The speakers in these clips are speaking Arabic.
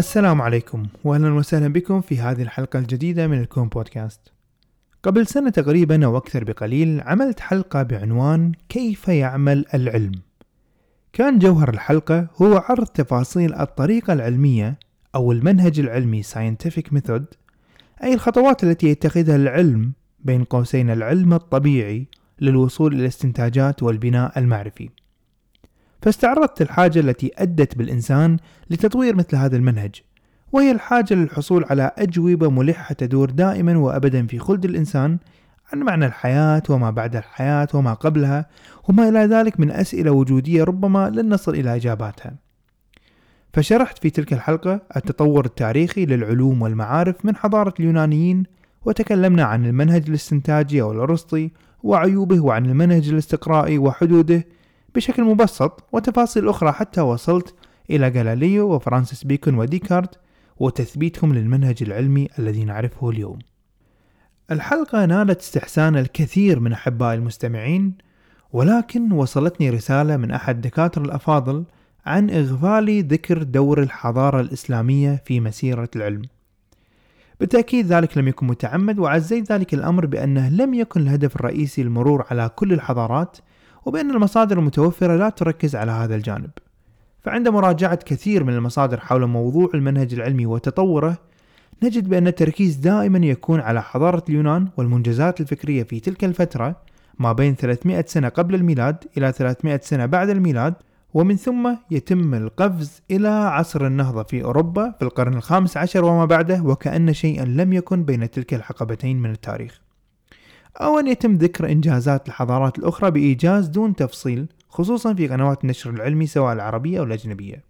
السلام عليكم واهلا وسهلا بكم في هذه الحلقة الجديدة من الكون بودكاست. قبل سنة تقريبا أو أكثر بقليل عملت حلقة بعنوان كيف يعمل العلم. كان جوهر الحلقة هو عرض تفاصيل الطريقة العلمية أو المنهج العلمي scientific method أي الخطوات التي يتخذها العلم بين قوسين العلم الطبيعي للوصول إلى الاستنتاجات والبناء المعرفي. فاستعرضت الحاجة التي أدت بالإنسان لتطوير مثل هذا المنهج وهي الحاجة للحصول على أجوبة ملحة تدور دائما وأبدا في خلد الإنسان عن معنى الحياة وما بعد الحياة وما قبلها وما إلى ذلك من أسئلة وجودية ربما لن نصل إلى إجاباتها. فشرحت في تلك الحلقة التطور التاريخي للعلوم والمعارف من حضارة اليونانيين وتكلمنا عن المنهج الاستنتاجي أو الأرسطي وعيوبه وعن المنهج الاستقرائي وحدوده بشكل مبسط وتفاصيل أخرى حتى وصلت إلى غاليليو وفرانسيس بيكون وديكارت وتثبيتهم للمنهج العلمي الذي نعرفه اليوم. الحلقة نالت استحسان الكثير من أحباء المستمعين ولكن وصلتني رسالة من أحد دكاترة الأفاضل عن إغفال ذكر دور الحضارة الإسلامية في مسيرة العلم. بالتأكيد ذلك لم يكن متعمد وعزيت ذلك الأمر بأنه لم يكن الهدف الرئيسي المرور على كل الحضارات وبأن المصادر المتوفرة لا تركز على هذا الجانب. فعند مراجعة كثير من المصادر حول موضوع المنهج العلمي وتطوره نجد بأن التركيز دائما يكون على حضارة اليونان والمنجزات الفكرية في تلك الفترة ما بين 300 سنة قبل الميلاد إلى 300 سنة بعد الميلاد ومن ثم يتم القفز إلى عصر النهضة في أوروبا في القرن الخامس عشر وما بعده وكأن شيئا لم يكن بين تلك الحقبتين من التاريخ. أو أن يتم ذكر إنجازات الحضارات الأخرى بإيجاز دون تفصيل خصوصا في قنوات النشر العلمي سواء العربية أو الأجنبية.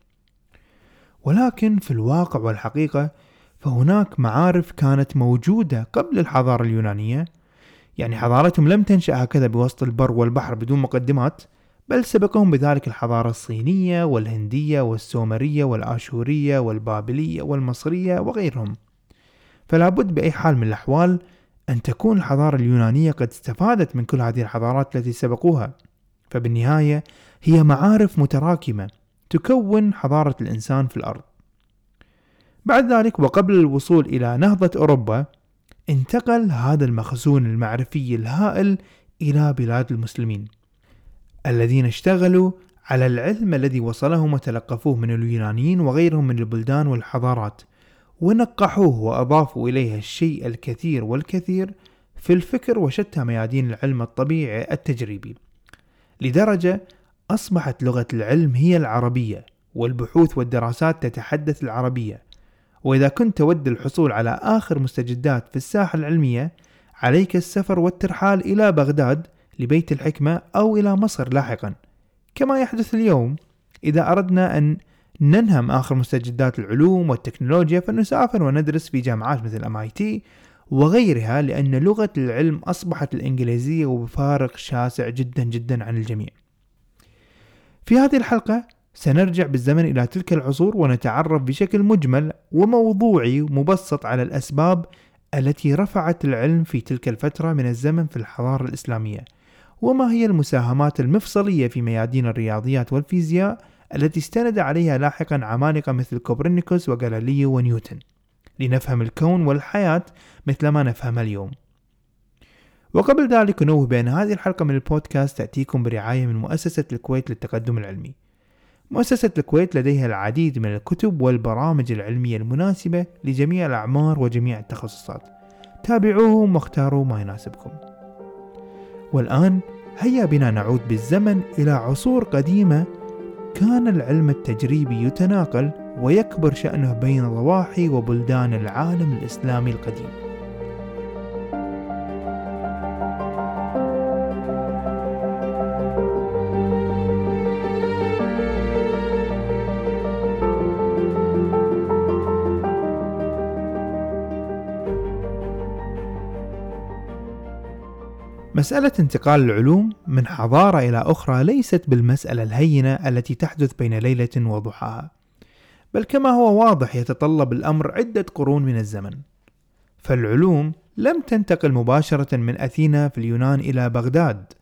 ولكن في الواقع والحقيقة فهناك معارف كانت موجودة قبل الحضارة اليونانية. يعني حضارتهم لم تنشأ هكذا بوسط البر والبحر بدون مقدمات بل سبقهم بذلك الحضارة الصينية والهندية والسومرية والآشورية والبابلية والمصرية وغيرهم. فلا بد بأي حال من الأحوال أن تكون الحضارة اليونانية قد استفادت من كل هذه الحضارات التي سبقوها. فبالنهاية هي معارف متراكمة تكون حضارة الإنسان في الأرض. بعد ذلك وقبل الوصول إلى نهضة أوروبا انتقل هذا المخزون المعرفي الهائل إلى بلاد المسلمين الذين اشتغلوا على العلم الذي وصلهم وتلقفوه من اليونانيين وغيرهم من البلدان والحضارات. ونقحوه وأضافوا إليها الشيء الكثير والكثير في الفكر وشتى ميادين العلم الطبيعي التجريبي. لدرجة أصبحت لغة العلم هي العربية والبحوث والدراسات تتحدث العربية. وإذا كنت تود الحصول على آخر مستجدات في الساحة العلمية عليك السفر والترحال إلى بغداد لبيت الحكمة أو إلى مصر لاحقا. كما يحدث اليوم إذا أردنا أن ننهم آخر مستجدات العلوم والتكنولوجيا فنسافر وندرس في جامعات مثل MIT وغيرها لأن لغة العلم أصبحت الإنجليزية وبفارق شاسع جدا جدا عن الجميع. في هذه الحلقة سنرجع بالزمن إلى تلك العصور ونتعرف بشكل مجمل وموضوعي ومبسط على الأسباب التي رفعت العلم في تلك الفترة من الزمن في الحضارة الإسلامية وما هي المساهمات المفصلية في ميادين الرياضيات والفيزياء التي استند عليها لاحقا عمالقة مثل كوبرنيكوس وغاليليو ونيوتن. لنفهم الكون والحياة مثل ما نفهمها اليوم. وقبل ذلك نوه بأن هذه الحلقة من البودكاست تأتيكم برعاية من مؤسسة الكويت للتقدم العلمي. مؤسسة الكويت لديها العديد من الكتب والبرامج العلمية المناسبة لجميع الأعمار وجميع التخصصات. تابعوهم واختاروا ما يناسبكم. والآن هيا بنا نعود بالزمن إلى عصور قديمة كان العلم التجريبي يتناقل ويكبر شأنه بين ضواحي وبلدان العالم الإسلامي القديم. مسألة انتقال العلوم من حضارة إلى أخرى ليست بالمسألة الهينة التي تحدث بين ليلة وضحاها، بل كما هو واضح يتطلب الأمر عدة قرون من الزمن. فالعلوم لم تنتقل مباشرة من أثينا في اليونان إلى بغداد،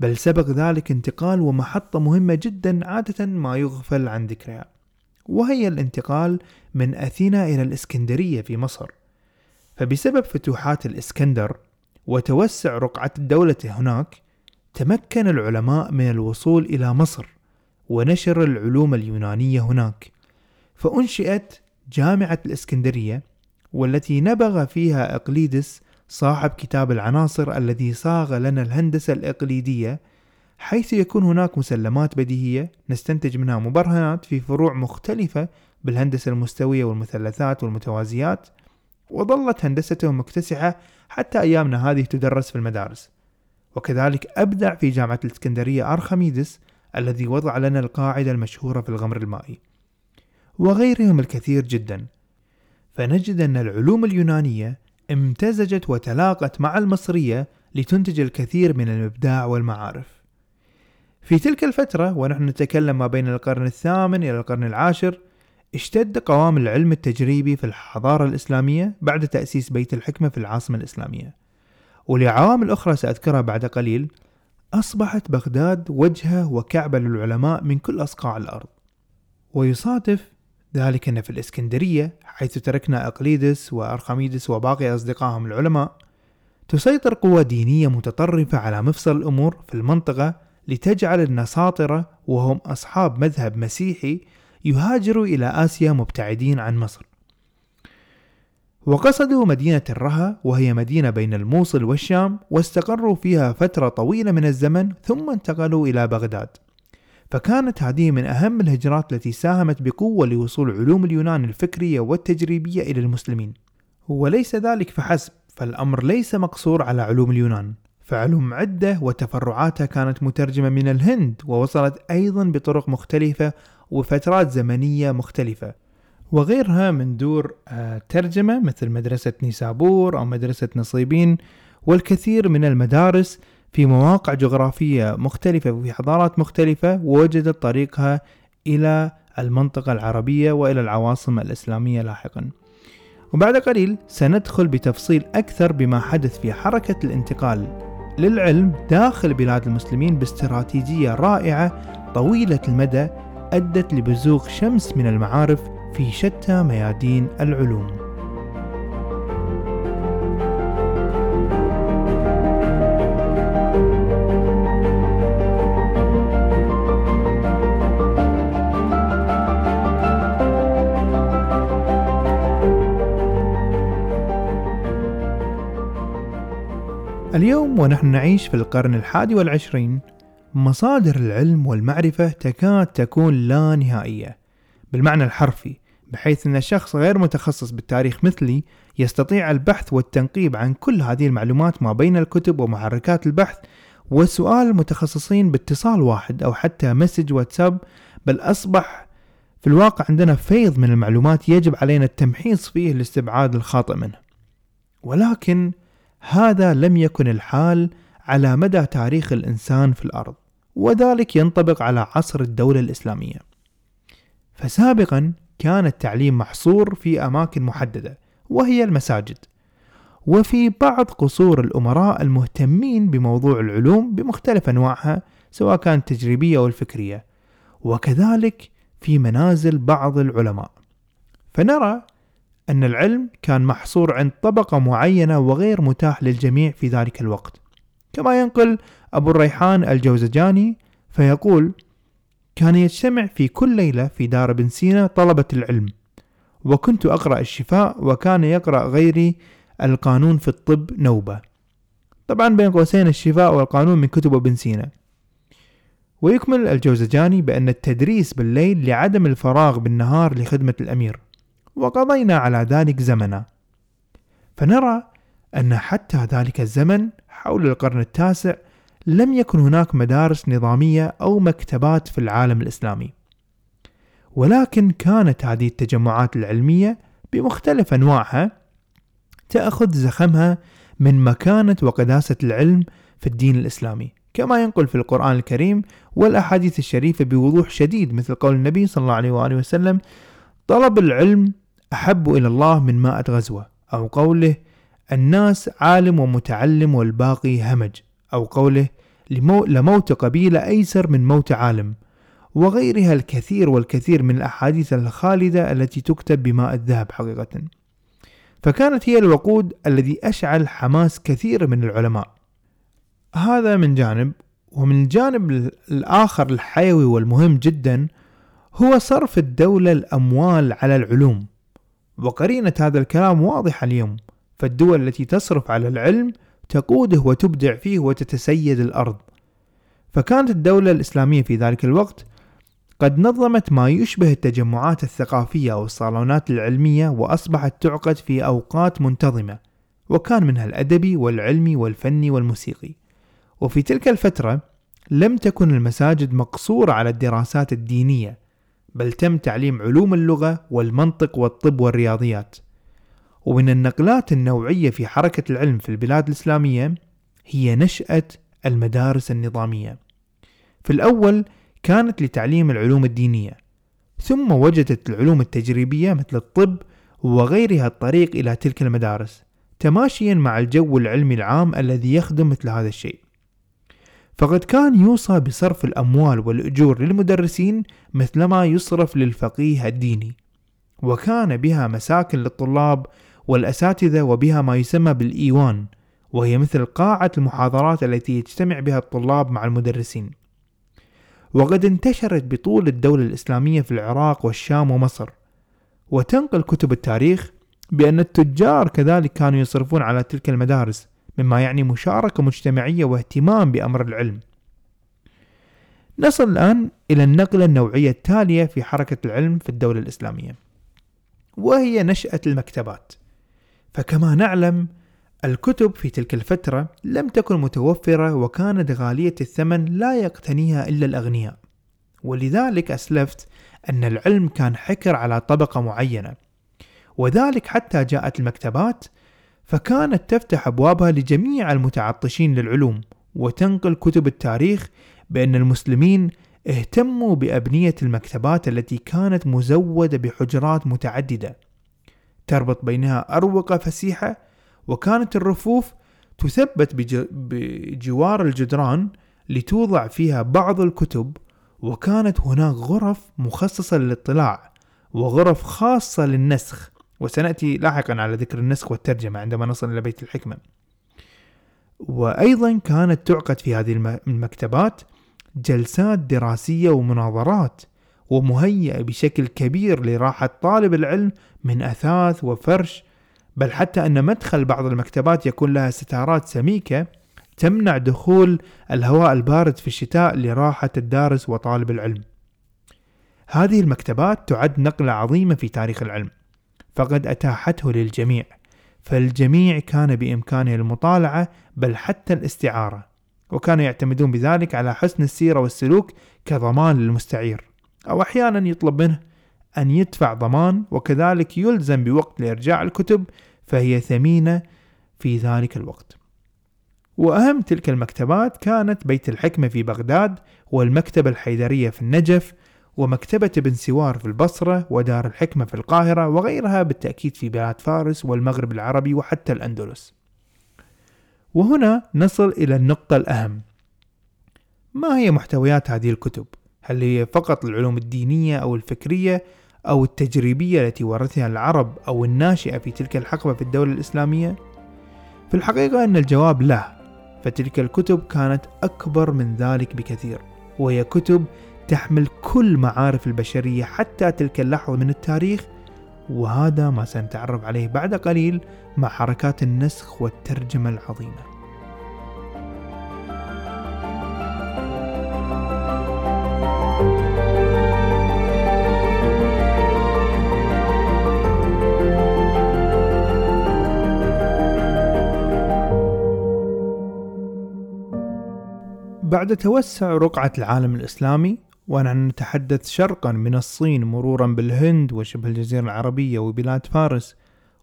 بل سبق ذلك انتقال ومحطة مهمة جدا عادة ما يغفل عن ذكرها، وهي الانتقال من أثينا إلى الإسكندرية في مصر. فبسبب فتوحات الإسكندر وتوسع رقعة الدولة هناك تمكن العلماء من الوصول إلى مصر ونشر العلوم اليونانية هناك. فأنشئت جامعة الإسكندرية والتي نبغ فيها إقليدس صاحب كتاب العناصر الذي صاغ لنا الهندسة الإقليدية حيث يكون هناك مسلمات بديهية نستنتج منها مبرهنات في فروع مختلفة بالهندسة المستوية والمثلثات والمتوازيات وظلت هندسته مكتسحة حتى أيامنا هذه تدرس في المدارس. وكذلك أبدع في جامعة الإسكندرية أرخميدس الذي وضع لنا القاعدة المشهورة في الغمر المائي. وغيرهم الكثير جدا. فنجد أن العلوم اليونانية امتزجت وتلاقت مع المصرية لتنتج الكثير من الإبداع والمعارف. في تلك الفترة ونحن نتكلم ما بين القرن الثامن إلى القرن العاشر اشتد قوام العلم التجريبي في الحضارة الإسلامية بعد تأسيس بيت الحكمة في العاصمة الإسلامية. ولعوامل أخرى سأذكرها بعد قليل أصبحت بغداد وجهة وكعبة للعلماء من كل أصقاع الأرض. ويصادف ذلك أن في الإسكندرية حيث تركنا أقليدس وأرخميدس وباقي أصدقائهم العلماء تسيطر قوة دينية متطرفة على مفصل الأمور في المنطقة لتجعل النساطرة وهم أصحاب مذهب مسيحي يهاجروا إلى آسيا مبتعدين عن مصر. وقصدوا مدينة الرها وهي مدينة بين الموصل والشام واستقروا فيها فترة طويلة من الزمن ثم انتقلوا إلى بغداد. فكانت هذه من أهم الهجرات التي ساهمت بقوة لوصول علوم اليونان الفكرية والتجريبية إلى المسلمين. وليس ذلك فحسب فالأمر ليس مقصور على علوم اليونان. فعلوم عدة وتفرعاتها كانت مترجمة من الهند ووصلت أيضا بطرق مختلفة وفترات زمنية مختلفة. وغيرها من دور آه، ترجمة مثل مدرسة نيسابور أو مدرسة نصيبين والكثير من المدارس في مواقع جغرافية مختلفة وفي حضارات مختلفة ووجدت طريقها إلى المنطقة العربية وإلى العواصم الإسلامية لاحقا. وبعد قليل سندخل بتفصيل أكثر بما حدث في حركة الانتقال للعلم داخل بلاد المسلمين باستراتيجية رائعة طويلة المدى أدت لبزوغ شمس من المعارف في شتى ميادين العلوم. اليوم ونحن نعيش في القرن الحادي والعشرين مصادر العلم والمعرفة تكاد تكون لا نهائية. بالمعنى الحرفي بحيث أن شخص غير متخصص بالتاريخ مثلي يستطيع البحث والتنقيب عن كل هذه المعلومات ما بين الكتب ومحركات البحث وسؤال المتخصصين باتصال واحد أو حتى مسج واتساب بل أصبح في الواقع عندنا فيض من المعلومات يجب علينا التمحيص فيه لاستبعاد الخاطئ منه. ولكن هذا لم يكن الحال على مدى تاريخ الإنسان في الأرض. وذلك ينطبق على عصر الدولة الإسلامية. فسابقا كان التعليم محصور في أماكن محددة وهي المساجد. وفي بعض قصور الأمراء المهتمين بموضوع العلوم بمختلف أنواعها سواء كانت تجريبية أو الفكرية. وكذلك في منازل بعض العلماء. فنرى أن العلم كان محصور عند طبقة معينة وغير متاح للجميع في ذلك الوقت. كما ينقل أبو الريحان الجوزجاني فيقول كان يجتمع في كل ليلة في دار ابن سينا طلبة العلم وكنت أقرأ الشفاء وكان يقرأ غيري القانون في الطب نوبة. طبعا بين قوسين الشفاء والقانون من كتب ابن سينا. ويكمل الجوزجاني بأن التدريس بالليل لعدم الفراغ بالنهار لخدمة الأمير وقضينا على ذلك زمنا. فنرى أن حتى ذلك الزمن حول القرن التاسع لم يكن هناك مدارس نظامية أو مكتبات في العالم الإسلامي. ولكن كانت هذه التجمعات العلمية بمختلف أنواعها تأخذ زخمها من مكانة وقداسة العلم في الدين الإسلامي كما ينقل في القرآن الكريم والأحاديث الشريفة بوضوح شديد مثل قول النبي صلى الله عليه وآله وسلم طلب العلم أحب إلى الله من ماء غزوة أو قوله الناس عالم ومتعلم والباقي همج أو قوله لموت قبيلة أيسر من موت عالم وغيرها الكثير والكثير من الأحاديث الخالدة التي تكتب بماء الذهب حقيقة. فكانت هي الوقود الذي أشعل حماس كثير من العلماء. هذا من جانب ومن الجانب الآخر الحيوي والمهم جدا هو صرف الدولة الأموال على العلوم. وقرينة هذا الكلام واضحة اليوم. فالدول التي تصرف على العلم تقوده وتبدع فيه وتتسيد الأرض. فكانت الدولة الإسلامية في ذلك الوقت قد نظمت ما يشبه التجمعات الثقافية أو الصالونات العلمية وأصبحت تعقد في أوقات منتظمة وكان منها الأدبي والعلمي والفني والموسيقي. وفي تلك الفترة لم تكن المساجد مقصورة على الدراسات الدينية بل تم تعليم علوم اللغة والمنطق والطب والرياضيات. ومن النقلات النوعية في حركة العلم في البلاد الإسلامية هي نشأة المدارس النظامية. في الأول كانت لتعليم العلوم الدينية ثم وجدت العلوم التجريبية مثل الطب وغيرها الطريق إلى تلك المدارس تماشيا مع الجو العلمي العام الذي يخدم مثل هذا الشيء. فقد كان يوصى بصرف الأموال والأجور للمدرسين مثلما يصرف للفقيه الديني وكان بها مساكن للطلاب والأساتذة وبها ما يسمى بالإيوان وهي مثل قاعة المحاضرات التي يجتمع بها الطلاب مع المدرسين. وقد انتشرت بطول الدولة الإسلامية في العراق والشام ومصر. وتنقل كتب التاريخ بأن التجار كذلك كانوا يصرفون على تلك المدارس مما يعني مشاركة مجتمعية واهتمام بأمر العلم. نصل الآن إلى النقلة النوعية التالية في حركة العلم في الدولة الإسلامية وهي نشأة المكتبات. فكما نعلم الكتب في تلك الفترة لم تكن متوفرة وكانت غالية الثمن لا يقتنيها إلا الأغنياء. ولذلك أسلفت أن العلم كان حكر على طبقة معينة. وذلك حتى جاءت المكتبات فكانت تفتح أبوابها لجميع المتعطشين للعلوم وتنقل كتب التاريخ بأن المسلمين اهتموا بأبنية المكتبات التي كانت مزودة بحجرات متعددة. تربط بينها أروقة فسيحة وكانت الرفوف تثبت بجوار الجدران لتوضع فيها بعض الكتب وكانت هناك غرف مخصصة للاطلاع وغرف خاصة للنسخ. وسنأتي لاحقا على ذكر النسخ والترجمة عندما نصل إلى بيت الحكمة. وأيضا كانت تعقد في هذه المكتبات جلسات دراسية ومناظرات. ومهيئة بشكل كبير لراحة طالب العلم من أثاث وفرش. بل حتى أن مدخل بعض المكتبات يكون لها ستارات سميكة تمنع دخول الهواء البارد في الشتاء لراحة الدارس وطالب العلم. هذه المكتبات تعد نقلة عظيمة في تاريخ العلم، فقد أتاحته للجميع، فالجميع كان بإمكانه المطالعة بل حتى الاستعارة، وكانوا يعتمدون بذلك على حسن السيرة والسلوك كضمان للمستعير، أو أحيانا يطلب منه أن يدفع ضمان وكذلك يلزم بوقت لإرجاع الكتب فهي ثمينة في ذلك الوقت. وأهم تلك المكتبات كانت بيت الحكمة في بغداد والمكتبة الحيدرية في النجف ومكتبة ابن سوار في البصرة ودار الحكمة في القاهرة وغيرها بالتأكيد في بلاد فارس والمغرب العربي وحتى الأندلس. وهنا نصل إلى النقطة الأهم. ما هي محتويات هذه الكتب؟ هل هي فقط العلوم الدينية أو الفكرية أو التجريبية التي ورثها العرب أو الناشئة في تلك الحقبة في الدولة الإسلامية؟ في الحقيقة أن الجواب لا، فتلك الكتب كانت أكبر من ذلك بكثير، وهي كتب تحمل كل معارف البشرية حتى تلك اللحظة من التاريخ، وهذا ما سنتعرف عليه بعد قليل مع حركات النسخ والترجمة العظيمة. بعد توسع رقعة العالم الإسلامي ونحن نتحدث شرقا من الصين مرورا بالهند وشبه الجزيرة العربية وبلاد فارس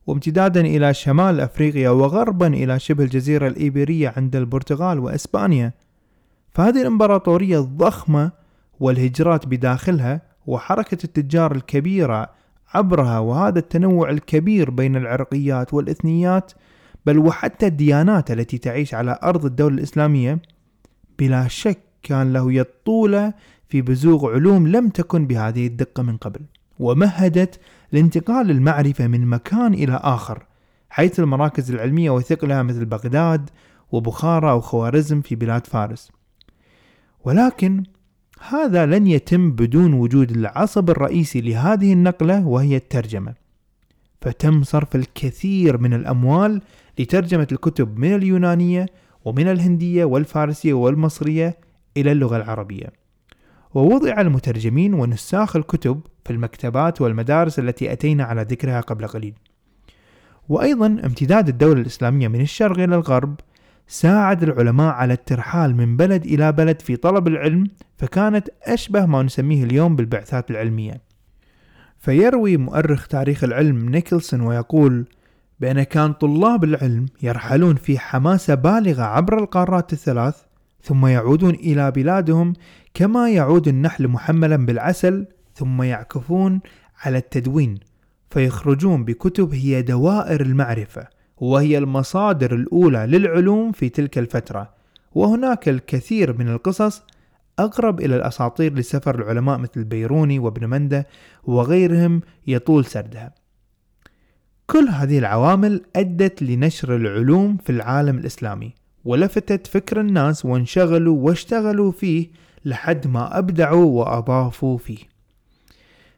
وامتدادا إلى شمال أفريقيا وغربا إلى شبه الجزيرة الإيبيرية عند البرتغال وإسبانيا. فهذه الإمبراطورية الضخمة والهجرات بداخلها وحركة التجار الكبيرة عبرها وهذا التنوع الكبير بين العرقيات والإثنيات بل وحتى الديانات التي تعيش على أرض الدولة الإسلامية بلا شك كان له يد طولة في بزوغ علوم لم تكن بهذه الدقة من قبل ومهدت لانتقال المعرفة من مكان إلى آخر حيث المراكز العلمية وثقلها مثل بغداد وبخارى وخوارزم في بلاد فارس. ولكن هذا لن يتم بدون وجود العصب الرئيسي لهذه النقلة وهي الترجمة. فتم صرف الكثير من الأموال لترجمة الكتب من اليونانية ومن الهندية والفارسية والمصرية إلى اللغة العربية. ووضع المترجمين ونساخ الكتب في المكتبات والمدارس التي أتينا على ذكرها قبل قليل. وأيضا امتداد الدولة الإسلامية من الشرق إلى الغرب ساعد العلماء على الترحال من بلد إلى بلد في طلب العلم فكانت أشبه ما نسميه اليوم بالبعثات العلمية. فيروي مؤرخ تاريخ العلم نيكلسون ويقول بأن كان طلاب العلم يرحلون في حماسة بالغة عبر القارات الثلاث ثم يعودون إلى بلادهم كما يعود النحل محملا بالعسل ثم يعكفون على التدوين فيخرجون بكتب هي دوائر المعرفة وهي المصادر الأولى للعلوم في تلك الفترة وهناك الكثير من القصص أقرب إلى الأساطير لسفر العلماء مثل بيروني وابن مندة وغيرهم يطول سردها. كل هذه العوامل أدت لنشر العلوم في العالم الإسلامي ولفتت فكر الناس وانشغلوا واشتغلوا فيه لحد ما أبدعوا وأضافوا فيه.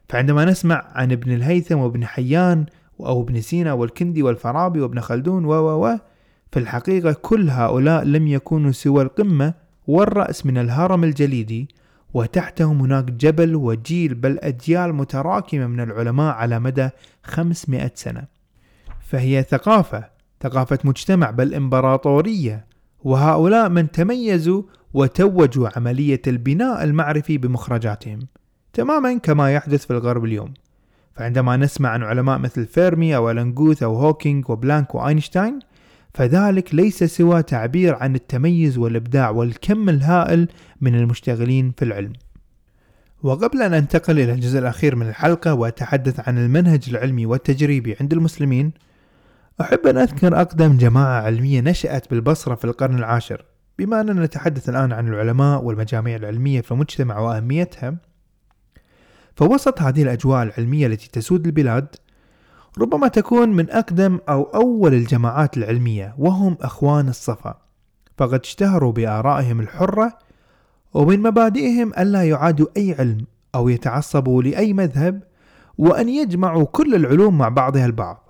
فعندما نسمع عن ابن الهيثم وابن حيان أو ابن سينا والكندي والفارابي وابن خلدون و و و في الحقيقة كل هؤلاء لم يكونوا سوى القمة والرأس من الهرم الجليدي وتحتهم هناك جبل وجيل بل أجيال متراكمة من العلماء على مدى 500 سنة. فهي ثقافة ثقافة مجتمع بل إمبراطورية. وهؤلاء من تميزوا وتوجوا عملية البناء المعرفي بمخرجاتهم. تماما كما يحدث في الغرب اليوم. فعندما نسمع عن علماء مثل فيرمي أو ألنجوث أو هوكينج وبلانك وأينشتاين فذلك ليس سوى تعبير عن التميز والإبداع والكم الهائل من المشتغلين في العلم. وقبل أن أنتقل إلى الجزء الأخير من الحلقة وأتحدث عن المنهج العلمي والتجريبي عند المسلمين أحب أن أذكر أقدم جماعة علمية نشأت بالبصرة في القرن العاشر. بما أننا نتحدث الآن عن العلماء والمجاميع العلمية في المجتمع وأهميتها فوسط هذه الأجواء العلمية التي تسود البلاد ربما تكون من أقدم أو أول الجماعات العلمية وهم أخوان الصفا. فقد اشتهروا بآرائهم الحرة ومن مبادئهم ألا يعادوا أي علم أو يتعصبوا لأي مذهب وأن يجمعوا كل العلوم مع بعضها البعض.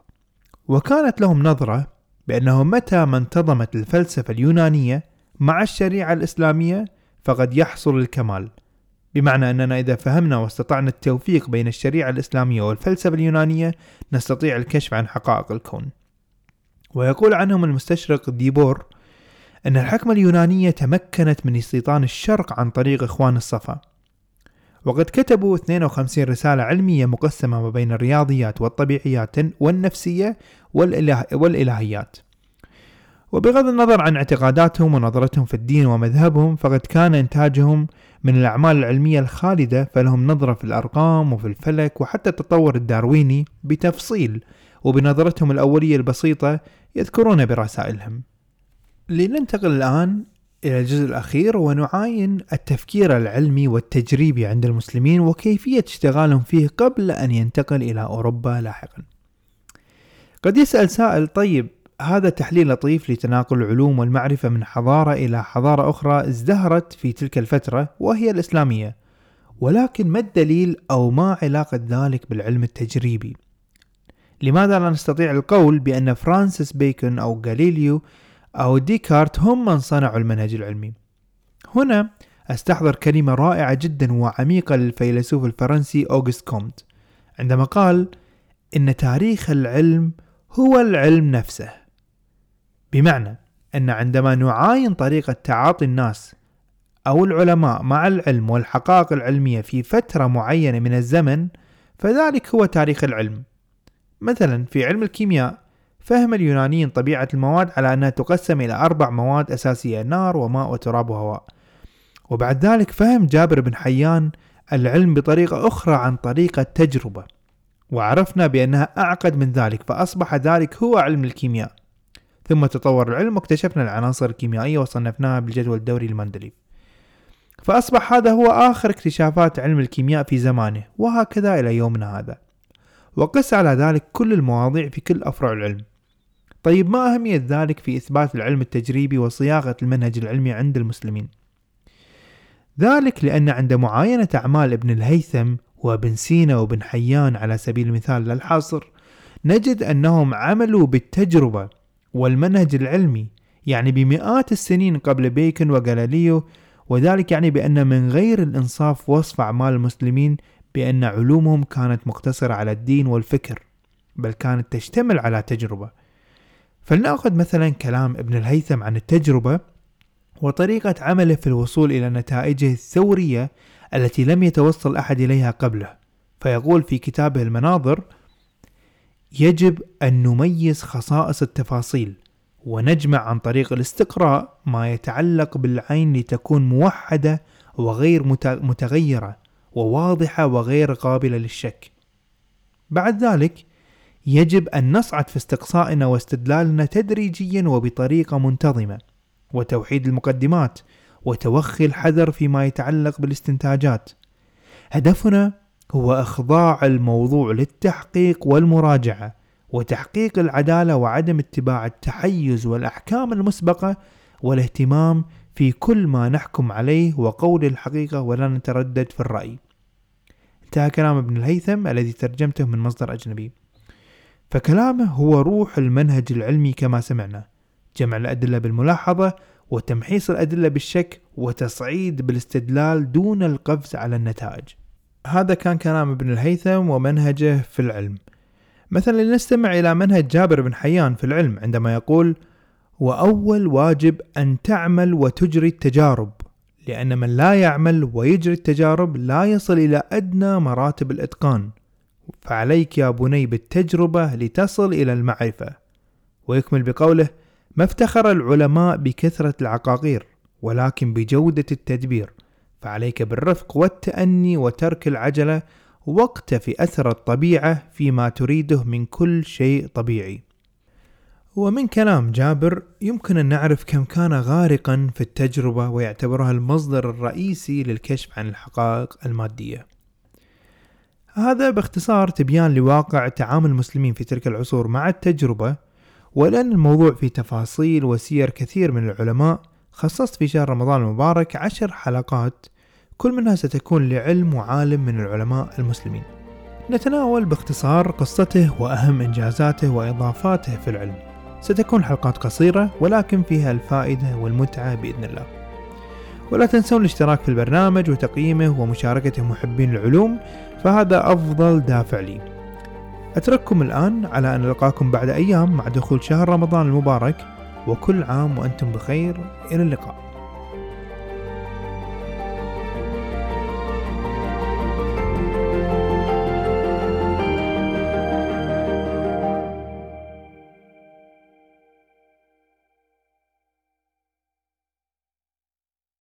وكانت لهم نظرة بأنه متى ما انتظمت الفلسفة اليونانية مع الشريعة الإسلامية فقد يحصل الكمال. بمعنى أننا إذا فهمنا واستطعنا التوفيق بين الشريعة الإسلامية والفلسفة اليونانية نستطيع الكشف عن حقائق الكون. ويقول عنهم المستشرق ديبور أن الحكمة اليونانية تمكنت من استيطان الشرق عن طريق إخوان الصفا. وقد كتبوا 52 رسالة علمية مقسمة ما بين الرياضيات والطبيعيات والنفسية والإله والإلهيات. وبغض النظر عن اعتقاداتهم ونظرتهم في الدين ومذهبهم فقد كان إنتاجهم من الأعمال العلمية الخالدة فلهم نظرة في الأرقام وفي الفلك وحتى التطور الدارويني بتفصيل وبنظرتهم الأولية البسيطة يذكرون برسائلهم. لننتقل الآن إلى الجزء الأخير ونعاين التفكير العلمي والتجريبي عند المسلمين وكيفية اشتغالهم فيه قبل أن ينتقل إلى أوروبا لاحقا. قد يسأل سائل طيب هذا تحليل لطيف لتناقل العلوم والمعرفة من حضارة إلى حضارة أخرى ازدهرت في تلك الفترة وهي الإسلامية ولكن ما الدليل أو ما علاقة ذلك بالعلم التجريبي؟ لماذا لا نستطيع القول بأن فرانسيس بيكون أو غاليليو أو ديكارت هم من صنعوا المنهج العلمي؟ هنا أستحضر كلمة رائعة جدا وعميقة للفيلسوف الفرنسي أوغست كومت عندما قال إن تاريخ العلم هو العلم نفسه. بمعنى أن عندما نعاين طريقة تعاطي الناس أو العلماء مع العلم والحقائق العلمية في فترة معينة من الزمن فذلك هو تاريخ العلم. مثلا في علم الكيمياء فهم اليونانيين طبيعة المواد على أنها تقسم إلى أربع مواد أساسية نار وماء وتراب وهواء. وبعد ذلك فهم جابر بن حيان العلم بطريقة أخرى عن طريق التجربة. وعرفنا بأنها أعقد من ذلك فأصبح ذلك هو علم الكيمياء. ثم تطور العلم واكتشفنا العناصر الكيميائية وصنفناها بالجدول الدوري لمندليف فأصبح هذا هو آخر اكتشافات علم الكيمياء في زمانه وهكذا إلى يومنا هذا. وقس على ذلك كل المواضيع في كل أفرع العلم. طيب ما أهمية ذلك في إثبات العلم التجريبي وصياغة المنهج العلمي عند المسلمين؟ ذلك لأن عند معاينة أعمال ابن الهيثم وابن سينا وابن حيان على سبيل المثال للحصر نجد أنهم عملوا بالتجربة والمنهج العلمي يعني بمئات السنين قبل بيكن وغاليليو وذلك يعني بأن من غير الإنصاف وصف أعمال المسلمين بأن علومهم كانت مقتصرة على الدين والفكر بل كانت تشتمل على تجربة. فلنأخذ مثلا كلام ابن الهيثم عن التجربة وطريقة عمله في الوصول إلى نتائجه الثورية التي لم يتوصل أحد إليها قبله فيقول في كتابه المناظر يجب أن نميز خصائص التفاصيل ونجمع عن طريق الاستقراء ما يتعلق بالعين لتكون موحدة وغير متغيرة وواضحة وغير قابلة للشك. بعد ذلك يجب أن نصعد في استقصائنا واستدلالنا تدريجيا وبطريقة منتظمة وتوحيد المقدمات وتوخي الحذر فيما يتعلق بالاستنتاجات. هدفنا هو إخضاع الموضوع للتحقيق والمراجعة وتحقيق العدالة وعدم اتباع التحيز والأحكام المسبقة والاهتمام في كل ما نحكم عليه وقول الحقيقة ولا نتردد في الرأي. انتهى كلام ابن الهيثم الذي ترجمته من مصدر أجنبي. فكلامه هو روح المنهج العلمي كما سمعنا، جمع الأدلة بالملاحظة وتمحيص الأدلة بالشك وتصعيد بالاستدلال دون القفز على النتائج. هذا كان كلام ابن الهيثم ومنهجه في العلم. مثلا لنستمع إلى منهج جابر بن حيان في العلم عندما يقول: وأول واجب أن تعمل وتجري التجارب، لأن من لا يعمل ويجري التجارب لا يصل إلى أدنى مراتب الإتقان، فعليك يا بني بالتجربة لتصل إلى المعرفة. ويكمل بقوله: ما افتخر العلماء بكثرة العقاقير، ولكن بجودة التدبير، فعليك بالرفق والتأني وترك العجلة واقتفي أثر الطبيعة فيما تريده من كل شيء طبيعي. ومن كلام جابر يمكن أن نعرف كم كان غارقا في التجربة ويعتبرها المصدر الرئيسي للكشف عن الحقائق المادية. هذا باختصار تبيان لواقع تعامل المسلمين في تلك العصور مع التجربة ولأن الموضوع فيه تفاصيل وسير كثير من العلماء خصصت في شهر رمضان المبارك عشر حلقات كل منها ستكون لعلم وعالم من العلماء المسلمين. نتناول باختصار قصته وأهم إنجازاته وإضافاته في العلم. ستكون حلقات قصيرة ولكن فيها الفائدة والمتعة بإذن الله. ولا تنسون الاشتراك في البرنامج وتقييمه ومشاركته محبين العلوم فهذا أفضل دافع لي. أترككم الآن على أن ألقاكم بعد أيام مع دخول شهر رمضان المبارك وكل عام وأنتم بخير إلى اللقاء.